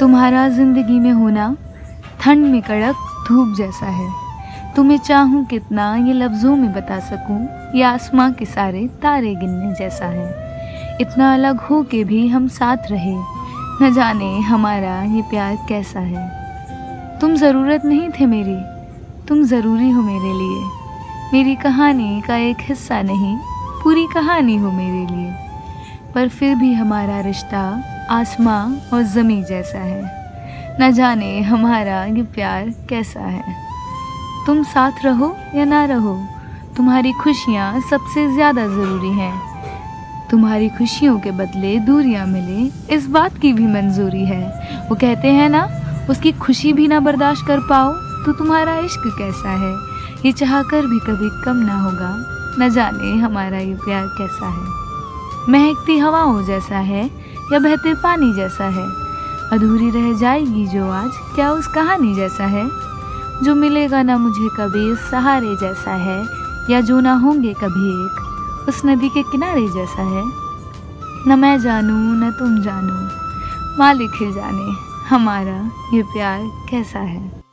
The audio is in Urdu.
تمہارا زندگی میں ہونا ٹھنڈ میں کڑک دھوپ جیسا ہے۔ تمہیں چاہوں کتنا یہ لفظوں میں بتا سکوں، یہ آسماں کے سارے تارے گننے جیسا ہے۔ اتنا الگ ہو کے بھی ہم ساتھ رہے، نہ جانے ہمارا یہ پیار کیسا ہے۔ تم ضرورت نہیں تھے میری، تم ضروری ہو میرے لیے۔ میری کہانی کا ایک حصہ نہیں، پوری کہانی ہو میرے لیے۔ پر پھر بھی ہمارا رشتہ آسماں اور زمیں جیسا ہے۔ نہ جانے ہمارا یہ پیار کیسا ہے۔ تم ساتھ رہو یا نہ رہو، تمہاری خوشیاں سب سے زیادہ ضروری ہیں۔ تمہاری خوشیوں کے بدلے دوریاں ملے اس بات کی بھی منظوری ہے۔ وہ کہتے ہیں نا، اس کی خوشی بھی نہ برداشت کر پاؤ تو تمہارا عشق کیسا ہے۔ یہ چاہ کر بھی کبھی کم نہ ہوگا۔ نہ جانے ہمارا یہ پیار کیسا ہے۔ مہکتی ہواؤں جیسا ہے یا بہتے پانی جیسا ہے؟ ادھوری رہ جائے گی جو آج، کیا اس کہانی جیسا ہے؟ جو ملے گا نہ مجھے کبھی اس سہارے جیسا ہے، یا جو نہ ہوں گے کبھی ایک، اس ندی کے کنارے جیسا ہے؟ نہ میں جانوں، نہ تم جانو مالک ہی جانے، ہمارا یہ پیار کیسا ہے؟